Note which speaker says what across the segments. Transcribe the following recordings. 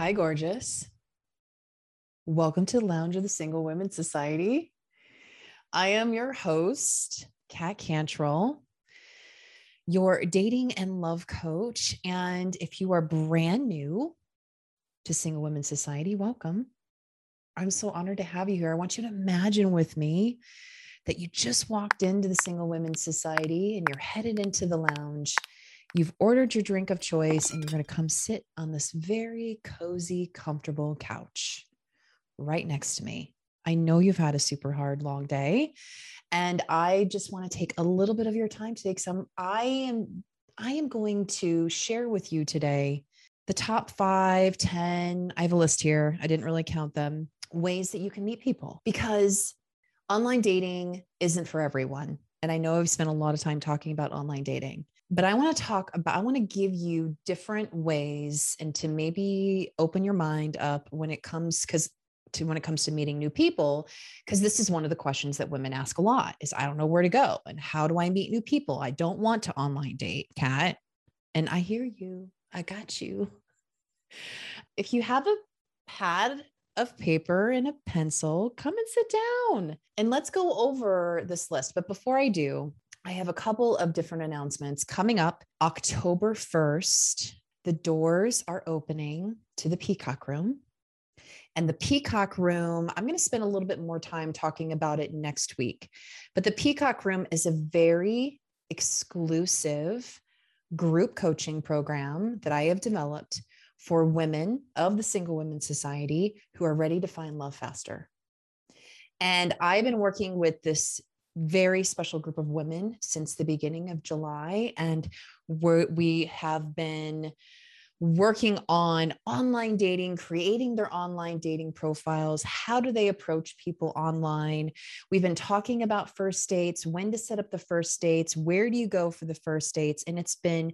Speaker 1: Hi, gorgeous. Welcome to the Lounge of the Single Women Society. I am your host, Kat Cantrell, your dating and love coach. And if you are brand new to Single Women Society, welcome. I'm so honored to have you here. I want you to imagine with me that you just walked into the Single Women Society and you're headed into the lounge You've ordered your drink of choice and you're going to come sit on this very cozy, comfortable couch right next to me. I know you've had a super hard, long day. And I just want to take a little bit of your time to take some. I am I am going to share with you today the top five, 10, I have a list here. I didn't really count them, ways that you can meet people because online dating isn't for everyone. And I know I've spent a lot of time talking about online dating, but I want to talk about, I want to give you different ways and to maybe open your mind up when it comes, because to when it comes to meeting new people because this is one of the questions that women ask a lot is i don't know where to go and how do i meet new people? I don't want to online date kat and i hear you i got you. If you have a pad of paper and a pencil come and sit down and let's go over this list but before i do I have a couple of different announcements coming up October 1st. The doors are opening to the Peacock Room. And the Peacock Room, I'm going to spend a little bit more time talking about it next week. But the Peacock Room is a very exclusive group coaching program that I have developed for women of the Single Women Society who are ready to find love faster. And I've been working with this very special group of women since the beginning of July. And we're, we have been working on online dating, creating their online dating profiles. How do they approach people online? We've been talking about first dates, when to set up the first dates, where do you go for the first dates? And it's been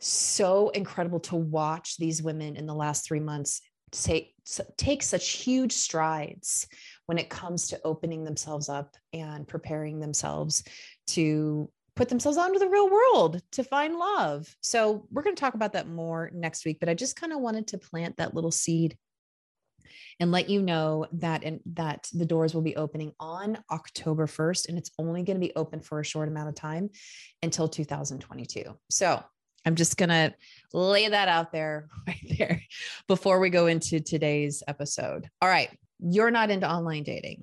Speaker 1: so incredible to watch these women in the last three months take, take such huge strides when it comes to opening themselves up and preparing themselves to put themselves out into the real world to find love. So, we're going to talk about that more next week, but I just kind of wanted to plant that little seed and let you know that and that the doors will be opening on October 1st and it's only going to be open for a short amount of time until 2022. So, I'm just going to lay that out there right there before we go into today's episode. All right you're not into online dating.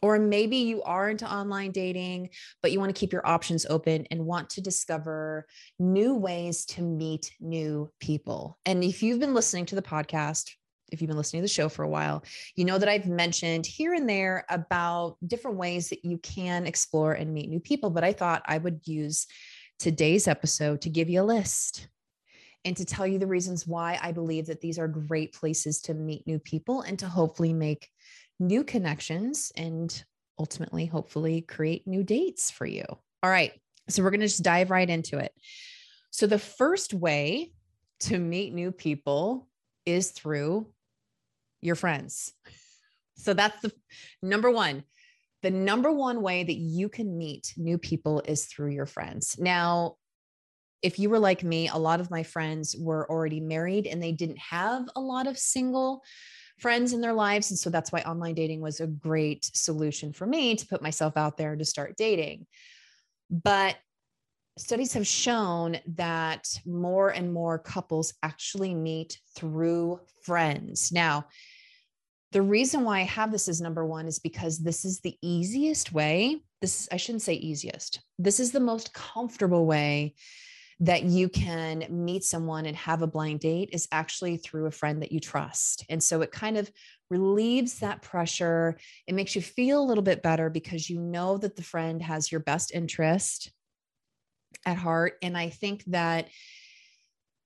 Speaker 1: Or maybe you are into online dating, but you want to keep your options open and want to discover new ways to meet new people. And if you've been listening to the podcast, if you've been listening to the show for a while, you know that I've mentioned here and there about different ways that you can explore and meet new people. But I thought I would use today's episode to give you a list and to tell you the reasons why I believe that these are great places to meet new people and to hopefully make new connections and ultimately, hopefully, create new dates for you. All right. So we're going to just dive right into it. So, the first way to meet new people is through your friends. So, that's the number one. The number one way that you can meet new people is through your friends. Now, if you were like me, a lot of my friends were already married and they didn't have a lot of single friends in their lives. And so that's why online dating was a great solution for me to put myself out there to start dating. But studies have shown that more and more couples actually meet through friends. Now, the reason why I have this as number one is because this is the easiest way. This, I shouldn't say easiest. This is the most comfortable way that you can meet someone and have a blind date is actually through a friend that you trust. And so it kind of relieves that pressure. It makes you feel a little bit better because you know that the friend has your best interest at heart. And I think that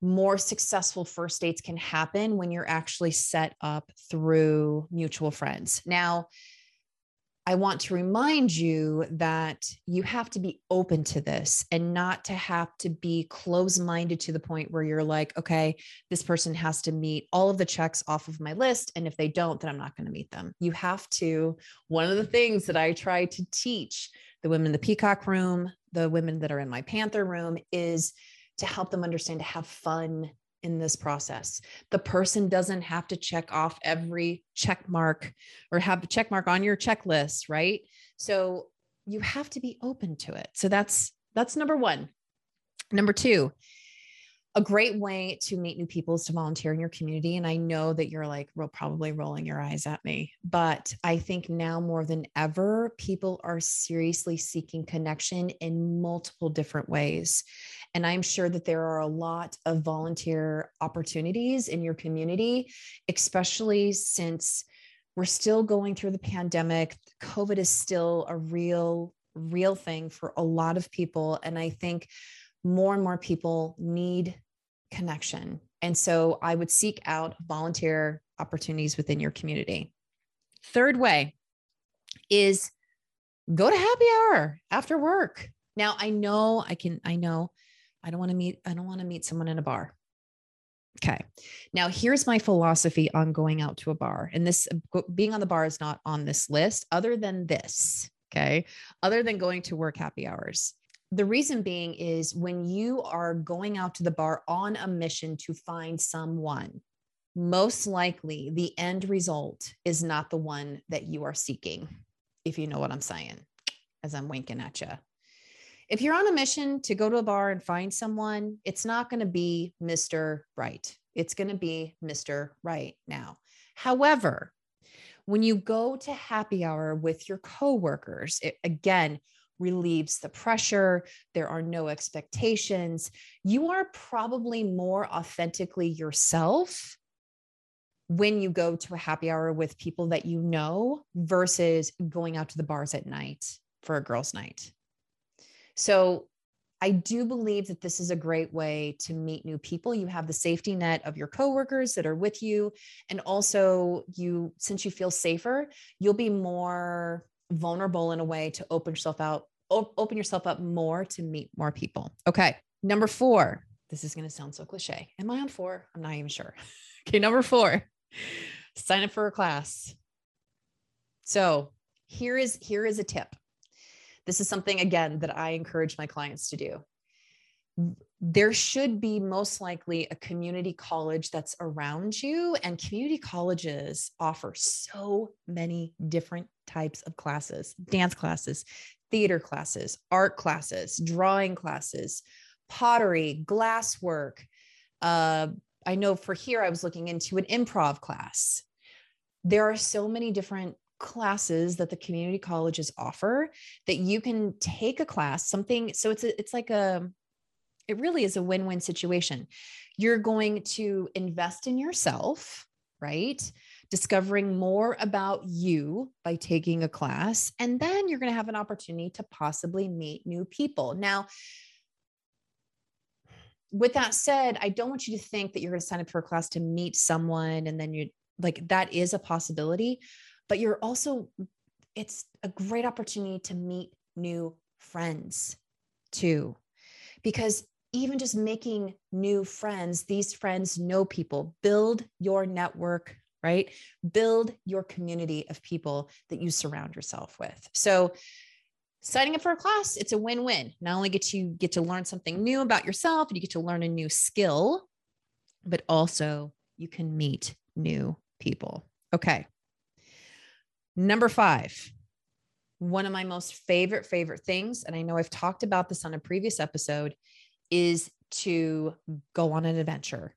Speaker 1: more successful first dates can happen when you're actually set up through mutual friends. Now, I want to remind you that you have to be open to this and not to have to be close minded to the point where you're like, okay, this person has to meet all of the checks off of my list. And if they don't, then I'm not going to meet them. You have to. One of the things that I try to teach the women in the Peacock room, the women that are in my Panther room, is to help them understand to have fun in this process. The person doesn't have to check off every check mark or have a check mark on your checklist, right? So you have to be open to it. So that's that's number 1. Number 2, a great way to meet new people is to volunteer in your community. And I know that you're like real, probably rolling your eyes at me, but I think now more than ever, people are seriously seeking connection in multiple different ways. And I'm sure that there are a lot of volunteer opportunities in your community, especially since we're still going through the pandemic. COVID is still a real, real thing for a lot of people. And I think more and more people need connection. And so I would seek out volunteer opportunities within your community. Third way is go to happy hour after work. Now I know I can, I know I don't want to meet, I don't want to meet someone in a bar. Okay. Now here's my philosophy on going out to a bar. And this being on the bar is not on this list, other than this. Okay. Other than going to work happy hours the reason being is when you are going out to the bar on a mission to find someone, most likely the end result is not the one that you are seeking, if you know what I'm saying, as I'm winking at you. If you're on a mission to go to a bar and find someone, it's not going to be Mr. Right. It's going to be Mr. Right now. However, when you go to happy hour with your coworkers, it, again, relieves the pressure. There are no expectations. You are probably more authentically yourself when you go to a happy hour with people that you know versus going out to the bars at night for a girls' night. So, I do believe that this is a great way to meet new people. You have the safety net of your coworkers that are with you. And also, you, since you feel safer, you'll be more vulnerable in a way to open yourself out open yourself up more to meet more people. Okay. Number four, this is going to sound so cliche. Am I on four? I'm not even sure. okay. Number four, sign up for a class. So here is, here is a tip. This is something again that I encourage my clients to do. There should be most likely a community college that's around you, and community colleges offer so many different types of classes dance classes, theater classes, art classes, drawing classes, pottery, glasswork. Uh, I know for here, I was looking into an improv class. There are so many different classes that the community colleges offer that you can take a class something so it's a, it's like a it really is a win-win situation you're going to invest in yourself right discovering more about you by taking a class. And then you're going to have an opportunity to possibly meet new people. Now, with that said, I don't want you to think that you're going to sign up for a class to meet someone and then you like that is a possibility, but you're also, it's a great opportunity to meet new friends too. Because even just making new friends, these friends know people, build your network right? Build your community of people that you surround yourself with. So, signing up for a class, it's a win-win. Not only get you get to learn something new about yourself and you get to learn a new skill, but also you can meet new people. Okay. Number 5. One of my most favorite favorite things and I know I've talked about this on a previous episode is to go on an adventure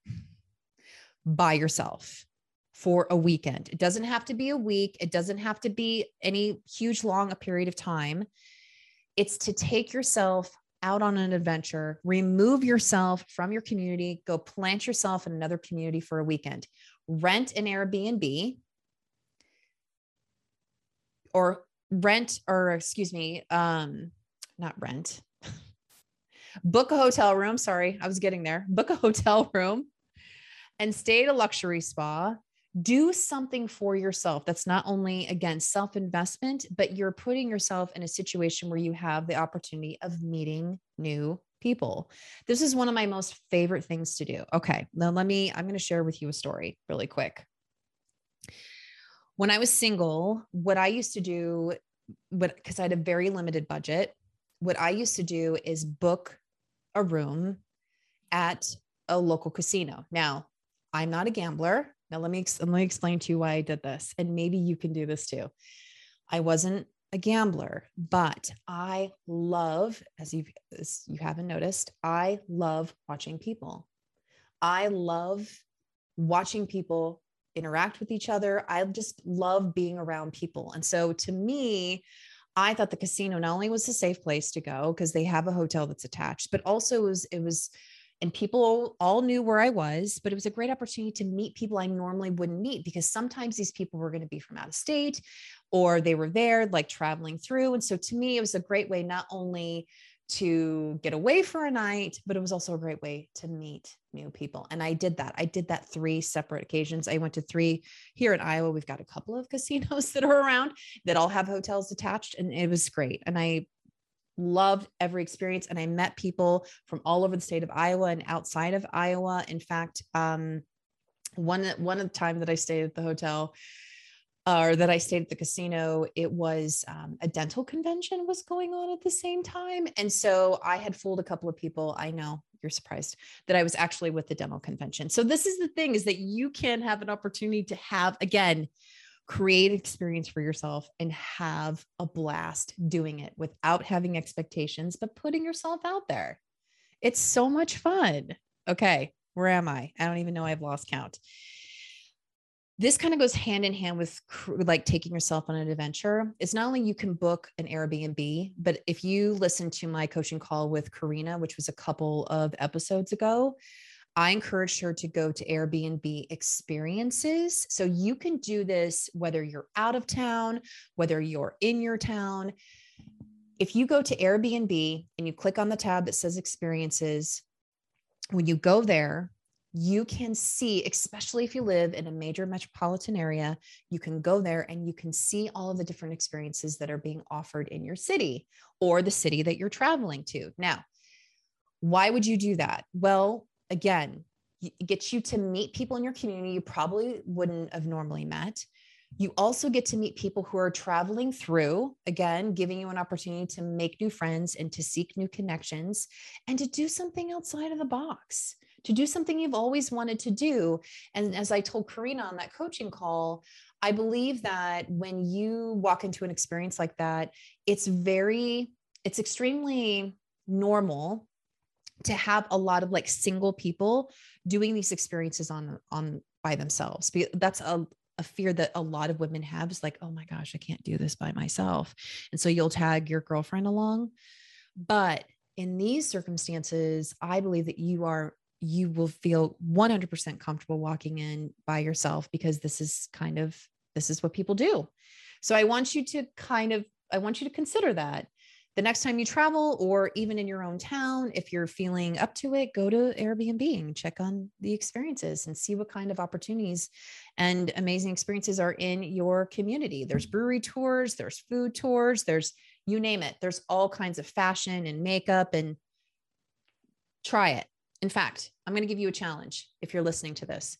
Speaker 1: by yourself for a weekend. It doesn't have to be a week, it doesn't have to be any huge long a period of time. It's to take yourself out on an adventure, remove yourself from your community, go plant yourself in another community for a weekend. Rent an Airbnb or rent or excuse me, um not rent. Book a hotel room, sorry, I was getting there. Book a hotel room and stay at a luxury spa. Do something for yourself that's not only again self investment but you're putting yourself in a situation where you have the opportunity of meeting new people. This is one of my most favorite things to do. Okay now let me i'm going to share with you a story really quick. When i was single what i used to do because i had a very limited budget what i used to do is book a room at a local casino. Now, I'm not a gambler. Now let me let me explain to you why I did this, and maybe you can do this too. I wasn't a gambler, but I love, as you as you haven't noticed, I love watching people. I love watching people interact with each other. I just love being around people. And so to me, I thought the casino not only was a safe place to go because they have a hotel that's attached, but also it was it was and people all knew where I was, but it was a great opportunity to meet people I normally wouldn't meet because sometimes these people were going to be from out of state or they were there like traveling through. And so to me, it was a great way not only to get away for a night, but it was also a great way to meet new people. And I did that. I did that three separate occasions. I went to three here in Iowa. We've got a couple of casinos that are around that all have hotels attached, and it was great. And I loved every experience. And I met people from all over the state of Iowa and outside of Iowa. In fact, um, one one of the time that I stayed at the hotel, or that I stayed at the casino, it was um, a dental convention was going on at the same time. And so I had fooled a couple of people. I know you're surprised that I was actually with the dental convention. So this is the thing is that you can have an opportunity to have, again, create experience for yourself and have a blast doing it without having expectations, but putting yourself out there. It's so much fun. Okay. Where am I? I don't even know. I've lost count this kind of goes hand in hand with like taking yourself on an adventure. It's not only you can book an Airbnb, but if you listen to my coaching call with Karina, which was a couple of episodes ago, I encouraged her to go to Airbnb experiences. So you can do this whether you're out of town, whether you're in your town. If you go to Airbnb and you click on the tab that says experiences, when you go there, you can see, especially if you live in a major metropolitan area, you can go there and you can see all of the different experiences that are being offered in your city or the city that you're traveling to. Now, why would you do that? Well, again, it gets you to meet people in your community you probably wouldn't have normally met. You also get to meet people who are traveling through, again, giving you an opportunity to make new friends and to seek new connections and to do something outside of the box to do something you've always wanted to do. And as I told Karina on that coaching call, I believe that when you walk into an experience like that, it's very, it's extremely normal to have a lot of like single people doing these experiences on on by themselves. That's a, a fear that a lot of women have is like oh my gosh i can't do this by myself. And so you'll tag your girlfriend along. But in these circumstances i believe that you are you will feel 100% comfortable walking in by yourself because this is kind of this is what people do. So I want you to kind of I want you to consider that. The next time you travel or even in your own town if you're feeling up to it go to airbnb and check on the experiences and see what kind of opportunities and amazing experiences are in your community. There's brewery tours there's food tours there's you name it. There's all kinds of fashion and makeup and try it in fact, I'm going to give you a challenge if you're listening to this.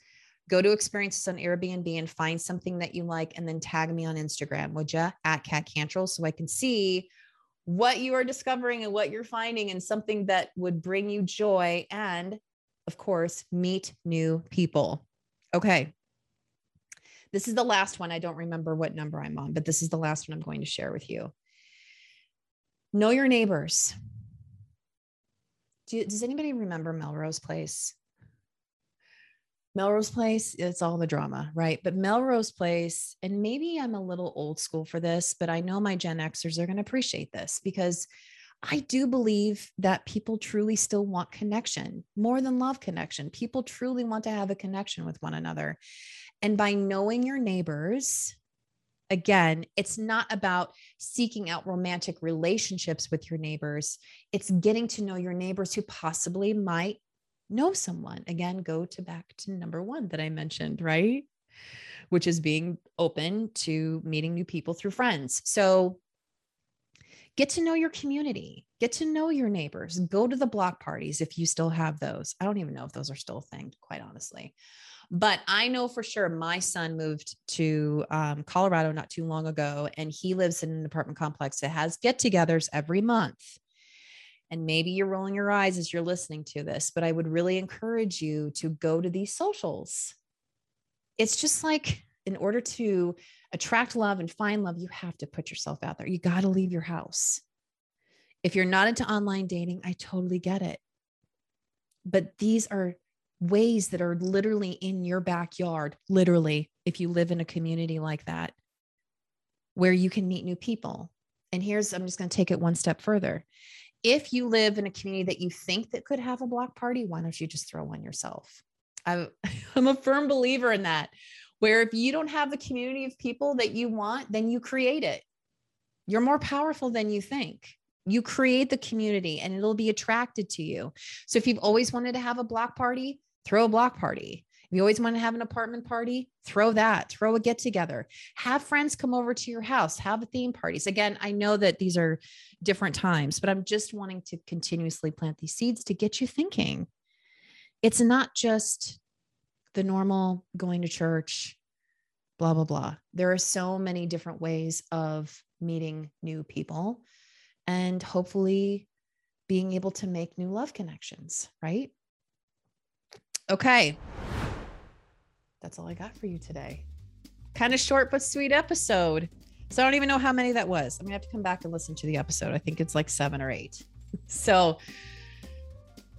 Speaker 1: Go to experiences on Airbnb and find something that you like and then tag me on Instagram, would you? At Cat Cantrell, so I can see what you are discovering and what you're finding and something that would bring you joy and, of course, meet new people. Okay. This is the last one. I don't remember what number I'm on, but this is the last one I'm going to share with you. Know your neighbors. Do does anybody remember Melrose Place? Melrose Place, it's all the drama, right? But Melrose Place, and maybe I'm a little old school for this, but I know my Gen Xers are going to appreciate this because I do believe that people truly still want connection more than love connection. People truly want to have a connection with one another. And by knowing your neighbors, again, it's not about seeking out romantic relationships with your neighbors. It's getting to know your neighbors who possibly might know someone. Again, go to back to number one that I mentioned, right? Which is being open to meeting new people through friends. So get to know your community, get to know your neighbors, go to the block parties if you still have those. I don't even know if those are still a thing, quite honestly. But I know for sure my son moved to um, Colorado not too long ago, and he lives in an apartment complex that has get togethers every month. And maybe you're rolling your eyes as you're listening to this, but I would really encourage you to go to these socials. It's just like in order to attract love and find love, you have to put yourself out there. You got to leave your house. If you're not into online dating, I totally get it. But these are ways that are literally in your backyard, literally, if you live in a community like that, where you can meet new people. And here's, I'm just going to take it one step further. If you live in a community that you think that could have a block party, why don't you just throw one yourself? I'm, I'm a firm believer in that, where if you don't have the community of people that you want, then you create it. You're more powerful than you think you create the community and it'll be attracted to you. So if you've always wanted to have a block party, throw a block party. If you always want to have an apartment party, throw that, throw a get together. Have friends come over to your house, have a theme parties. Again, I know that these are different times, but I'm just wanting to continuously plant these seeds to get you thinking. It's not just the normal going to church, blah, blah, blah. There are so many different ways of meeting new people and hopefully being able to make new love connections, right? Okay. That's all I got for you today. Kind of short but sweet episode. So I don't even know how many that was. I'm going to have to come back and listen to the episode. I think it's like seven or eight. So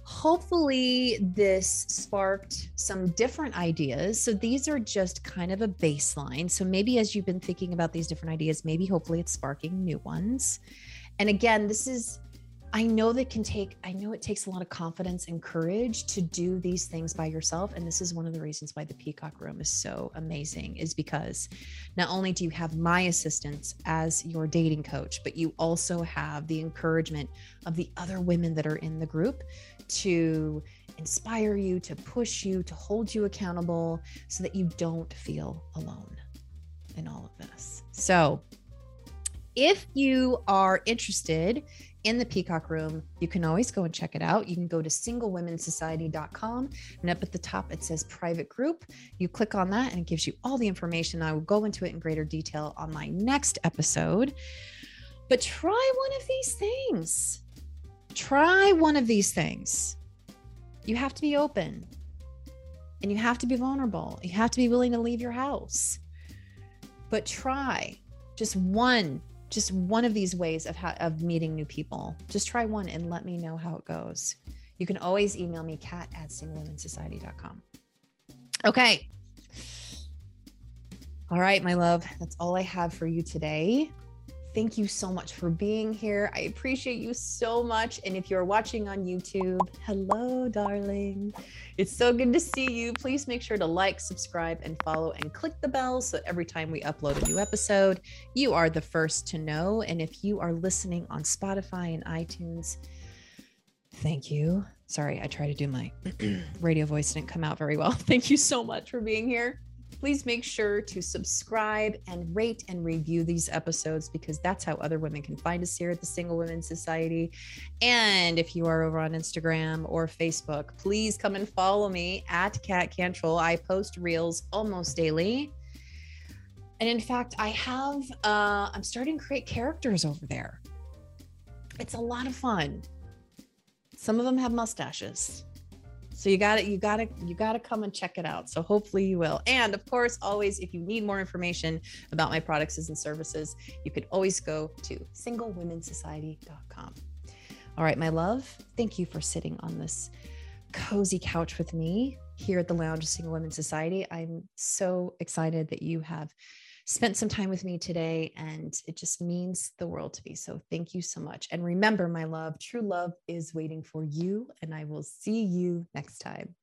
Speaker 1: hopefully this sparked some different ideas. So these are just kind of a baseline. So maybe as you've been thinking about these different ideas, maybe hopefully it's sparking new ones. And again, this is, I know that can take, I know it takes a lot of confidence and courage to do these things by yourself. And this is one of the reasons why the Peacock Room is so amazing, is because not only do you have my assistance as your dating coach, but you also have the encouragement of the other women that are in the group to inspire you, to push you, to hold you accountable so that you don't feel alone in all of this. So, if you are interested in the Peacock Room, you can always go and check it out. You can go to singlewomensociety.com and up at the top it says private group. You click on that and it gives you all the information. I will go into it in greater detail on my next episode. But try one of these things. Try one of these things. You have to be open and you have to be vulnerable. You have to be willing to leave your house. But try just one just one of these ways of how, of meeting new people. Just try one and let me know how it goes. You can always email me cat at singlewomensociety.com. Okay. All right, my love. That's all I have for you today. Thank you so much for being here. I appreciate you so much. And if you're watching on YouTube, hello, darling. It's so good to see you. Please make sure to like, subscribe, and follow, and click the bell so every time we upload a new episode, you are the first to know. And if you are listening on Spotify and iTunes, thank you. Sorry, I tried to do my radio voice, didn't come out very well. Thank you so much for being here please make sure to subscribe and rate and review these episodes because that's how other women can find us here at the Single Women Society. And if you are over on Instagram or Facebook, please come and follow me at Cat Cantrell. I post reels almost daily. And in fact, I have, uh, I'm starting to create characters over there. It's a lot of fun. Some of them have mustaches. So you got it. you got to you got to come and check it out. So hopefully you will. And of course, always if you need more information about my products and services, you could always go to singlewomensociety.com. All right, my love, thank you for sitting on this cozy couch with me here at the Lounge of Single Women Society. I'm so excited that you have spent some time with me today, and it just means the world to me. So thank you so much. And remember, my love, true love is waiting for you, and I will see you next time.